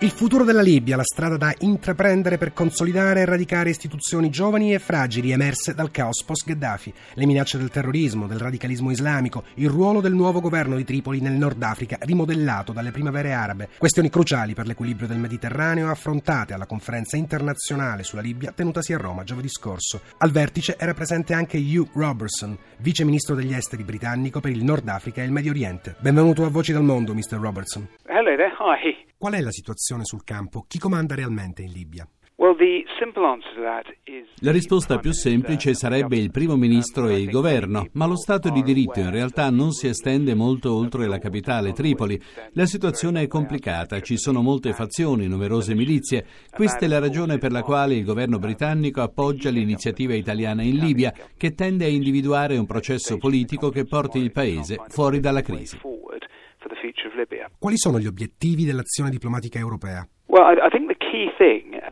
Il futuro della Libia, la strada da intraprendere per consolidare e radicare istituzioni giovani e fragili emerse dal caos post-Gheddafi, le minacce del terrorismo, del radicalismo islamico, il ruolo del nuovo governo di Tripoli nel Nord Africa, rimodellato dalle primavere arabe, questioni cruciali per l'equilibrio del Mediterraneo affrontate alla conferenza internazionale sulla Libia tenutasi a Roma giovedì scorso. Al vertice era presente anche Hugh Robertson, vice ministro degli esteri britannico per il Nord Africa e il Medio Oriente. Benvenuto a Voci dal Mondo, Mr. Robertson. Hello there, hi. Qual è la situazione sul campo? Chi comanda realmente in Libia? La risposta più semplice sarebbe il primo ministro e il governo, ma lo Stato di diritto in realtà non si estende molto oltre la capitale Tripoli. La situazione è complicata, ci sono molte fazioni, numerose milizie. Questa è la ragione per la quale il governo britannico appoggia l'iniziativa italiana in Libia, che tende a individuare un processo politico che porti il paese fuori dalla crisi. Quali sono gli obiettivi dell'azione diplomatica europea?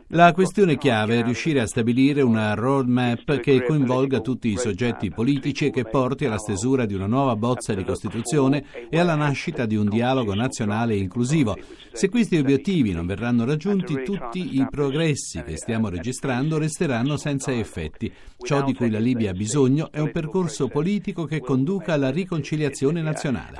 La questione chiave è riuscire a stabilire una roadmap che coinvolga tutti i soggetti politici e che porti alla stesura di una nuova bozza di Costituzione e alla nascita di un dialogo nazionale inclusivo. Se questi obiettivi non verranno raggiunti, tutti i progressi che stiamo registrando resteranno senza effetti. Ciò di cui la Libia ha bisogno è un percorso politico che conduca alla riconciliazione nazionale.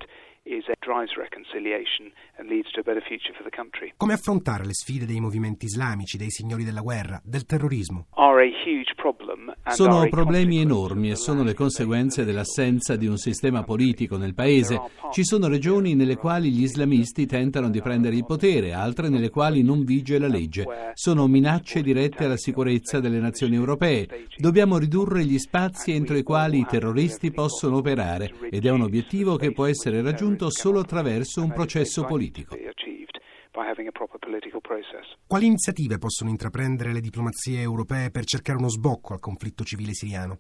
Come affrontare le sfide dei movimenti islamici, dei signori della guerra, del terrorismo? Sono problemi enormi e sono le conseguenze dell'assenza di un sistema politico nel paese. Ci sono regioni nelle quali gli islamisti tentano di prendere il potere, altre nelle quali non vige la legge. Sono minacce dirette alla sicurezza delle nazioni europee. Dobbiamo ridurre gli spazi entro i quali i terroristi possono operare ed è un obiettivo che può essere raggiunto solo attraverso un processo politico. Quali iniziative possono intraprendere le diplomazie europee per cercare uno sbocco al conflitto civile siriano?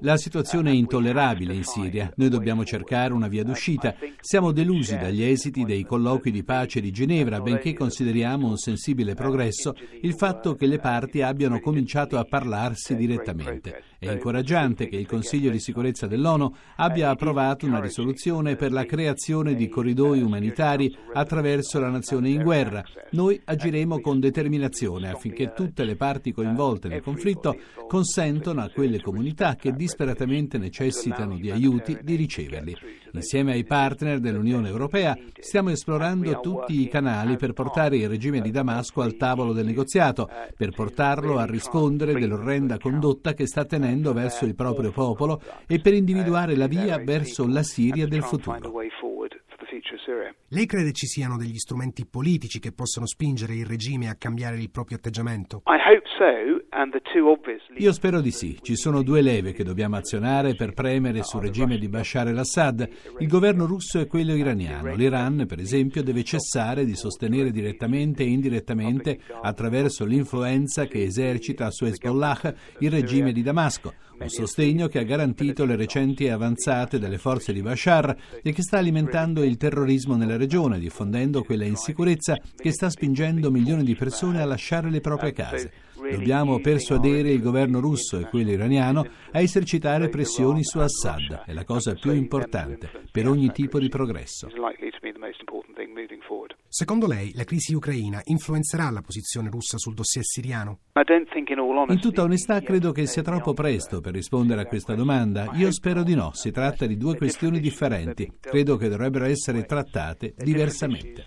La situazione è intollerabile in Siria. Noi dobbiamo cercare una via d'uscita. Siamo delusi dagli esiti dei colloqui di pace di Ginevra, benché consideriamo un sensibile progresso il fatto che le parti abbiano cominciato a parlarsi direttamente. È incoraggiante che il Consiglio di sicurezza dell'ONU abbia approvato una risoluzione per la creazione di corridoi umanitari attraverso la nazione in guerra. Noi agiremo con determinazione affinché tutte le parti coinvolte nel conflitto consentono a quelle comunità che disperatamente necessitano di aiuti di riceverli. Insieme ai partner dell'Unione Europea stiamo esplorando tutti i canali per portare il regime di Damasco al tavolo del negoziato, per portarlo a rispondere dell'orrenda condotta che sta tenendo verso il proprio popolo e per individuare la via verso la Siria del futuro. Lei crede ci siano degli strumenti politici che possono spingere il regime a cambiare il proprio atteggiamento? Io spero di sì. Ci sono due leve che dobbiamo azionare per premere sul regime di Bashar al-Assad, il governo russo e quello iraniano. L'Iran, per esempio, deve cessare di sostenere direttamente e indirettamente, attraverso l'influenza che esercita su Hezbollah, il regime di Damasco un sostegno che ha garantito le recenti avanzate delle forze di Bashar e che sta alimentando il terrorismo nella regione, diffondendo quella insicurezza che sta spingendo milioni di persone a lasciare le proprie case. Dobbiamo persuadere il governo russo e quello iraniano a esercitare pressioni su Assad, è la cosa più importante per ogni tipo di progresso. Secondo lei la crisi ucraina influenzerà la posizione russa sul dossier siriano? In tutta onestà credo che sia troppo presto per rispondere a questa domanda. Io spero di no, si tratta di due questioni differenti. Credo che dovrebbero essere trattate diversamente.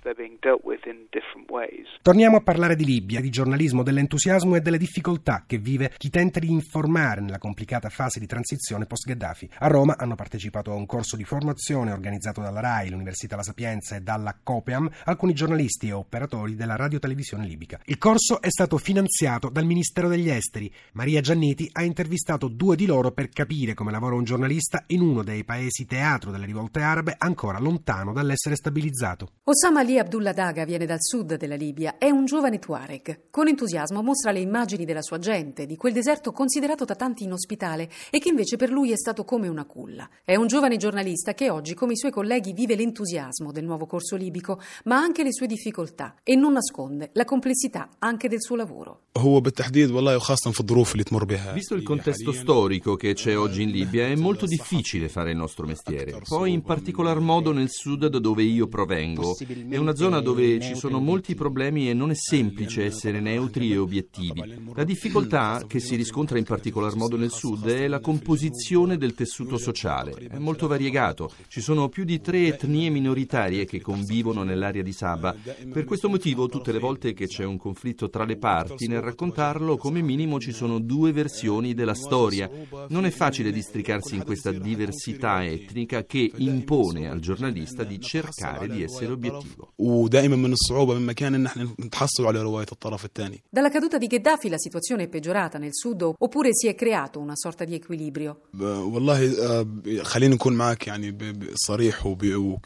Torniamo a parlare di Libia, di giornalismo, dell'entusiasmo e delle difficoltà che vive chi tenta di informare nella complicata fase di transizione post-Gheddafi. A Roma hanno partecipato a un corso di formazione organizzato dalla RAI, l'Università La Sapienza e dalla COPEAM alcuni giornalisti e operatori della radiotelevisione libica. Il corso è stato finanziato dal Ministero degli Esteri. Maria Giannetti ha intervistato due di loro per capire come lavora un giornalista in uno dei paesi teatro delle rivolte arabe ancora lontano dall'essere stabilizzato. Osama Ali Abdullah Daga viene dal sud della Libia, è un giovane Tuareg. Con entusiasmo mostra le immagini della sua gente, di quel deserto considerato da tanti inospitale e che invece per lui è stato come una culla. È un giovane giornalista che oggi, come i suoi colleghi, vive l'entusiasmo del nuovo corso libico, ma anche le sue difficoltà e non nasconde la complessità anche del suo lavoro. Visto il contesto storico che c'è oggi in Libia, è molto difficile fare il nostro mestiere. Poi, in particolar modo nel sud da dove io provengo. È una zona dove ci sono molti problemi e non è semplice essere neutri e obiettivi. La difficoltà che si riscontra in particolar modo nel sud è la composizione del tessuto sociale. È molto variegato. Ci sono più di tre etnie minoritarie che convivono nell'area di Saba. Per questo motivo, tutte le volte che c'è un conflitto tra le parti, nel raccontarlo, come minimo ci sono due versioni della storia. Non è facile districarsi in questa diversità etnica che impone al giornalista di cercare di essere obiettivo. Dalla caduta di Gheddafi la situazione è peggiorata nel sud oppure si è creato una sorta di equilibrio?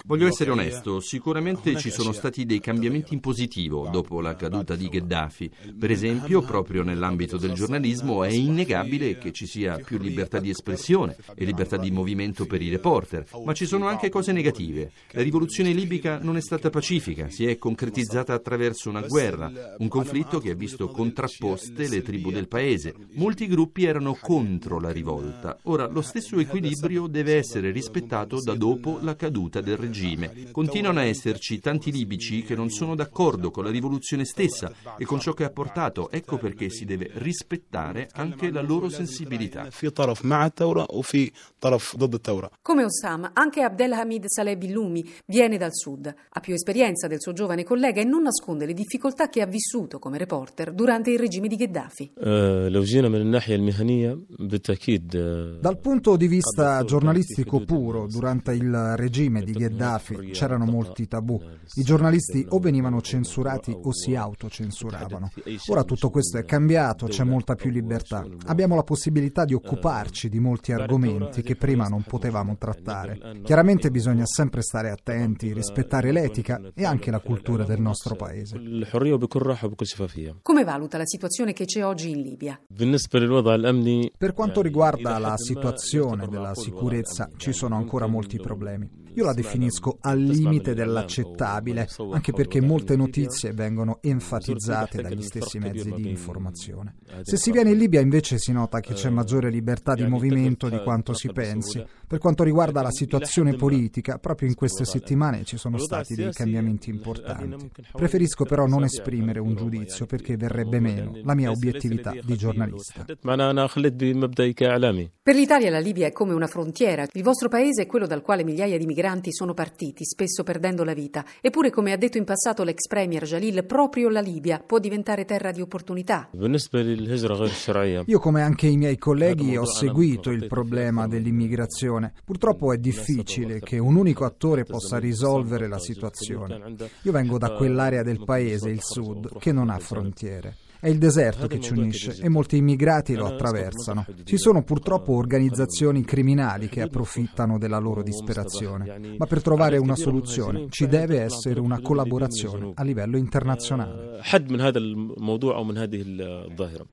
Voglio essere onesto, sicuramente ci sono stati dei cambiamenti in positivo dopo la caduta di Gheddafi. Per esempio, proprio nell'ambito del giornalismo è innegabile che ci sia più libertà di espressione e libertà di movimento per i reporter, ma ci sono anche cose negative. La rivoluzione libica non è stata pacifica, si è concretizzata attraverso una guerra, un conflitto che ha visto contrapposte le tribù del paese. Molti gruppi erano contro la rivolta. Ora, lo stesso equilibrio deve essere rispettato da dopo la caduta del regime. Continuano a esserci tanti libici che non sono d'accordo con la rivoluzione stessa e con ciò che ha portato. Ecco perché si deve rispettare anche la loro sensibilità. Come Osama, anche Abdelhamid Saleh Billumi viene dal sud, ha più esperienza del suo giovane collega e non nasconde le difficoltà che ha vissuto come reporter durante il regime di Gheddafi. Dal punto di vista giornalistico puro, durante il regime di Gheddafi c'erano molti tabù. I giornalisti o venivano censurati o si autocensuravano. Ora tutto questo è cambiato, c'è molta più libertà. Abbiamo la possibilità di occuparci di molti argomenti che prima non potevamo trattare. Chiaramente bisogna sempre stare attenti, rispettare l'etica e anche la cultura del nostro paese. Come valuta la situazione che c'è oggi in Libia? Per quanto riguarda la situazione della sicurezza, ci sono ancora molti problemi. Io la definisco al limite dell'accettabile, anche perché molte notizie vengono enfatizzate dagli stessi mezzi di informazione. Se si viene in Libia invece si nota che c'è maggiore libertà di movimento di quanto si pensi. Per quanto riguarda la situazione politica, proprio in queste settimane ci sono stati dei cambiamenti importanti. Preferisco però non esprimere un giudizio perché verrebbe meno la mia obiettività di giornalista. Per l'Italia la Libia è come una frontiera. Il vostro paese è quello dal quale migliaia di migranti sono partiti, spesso perdendo la vita. Eppure, come ha detto in passato l'ex premier Jalil, proprio la Libia può diventare terra di opportunità. Io, come anche i miei colleghi, ho seguito il problema dell'immigrazione. Purtroppo è difficile che un unico attore possa risolvere la situazione. Io vengo da quell'area del paese, il sud, che non ha frontiere. È il deserto che ci unisce e molti immigrati lo attraversano. Ci sono purtroppo organizzazioni criminali che approfittano della loro disperazione, ma per trovare una soluzione ci deve essere una collaborazione a livello internazionale.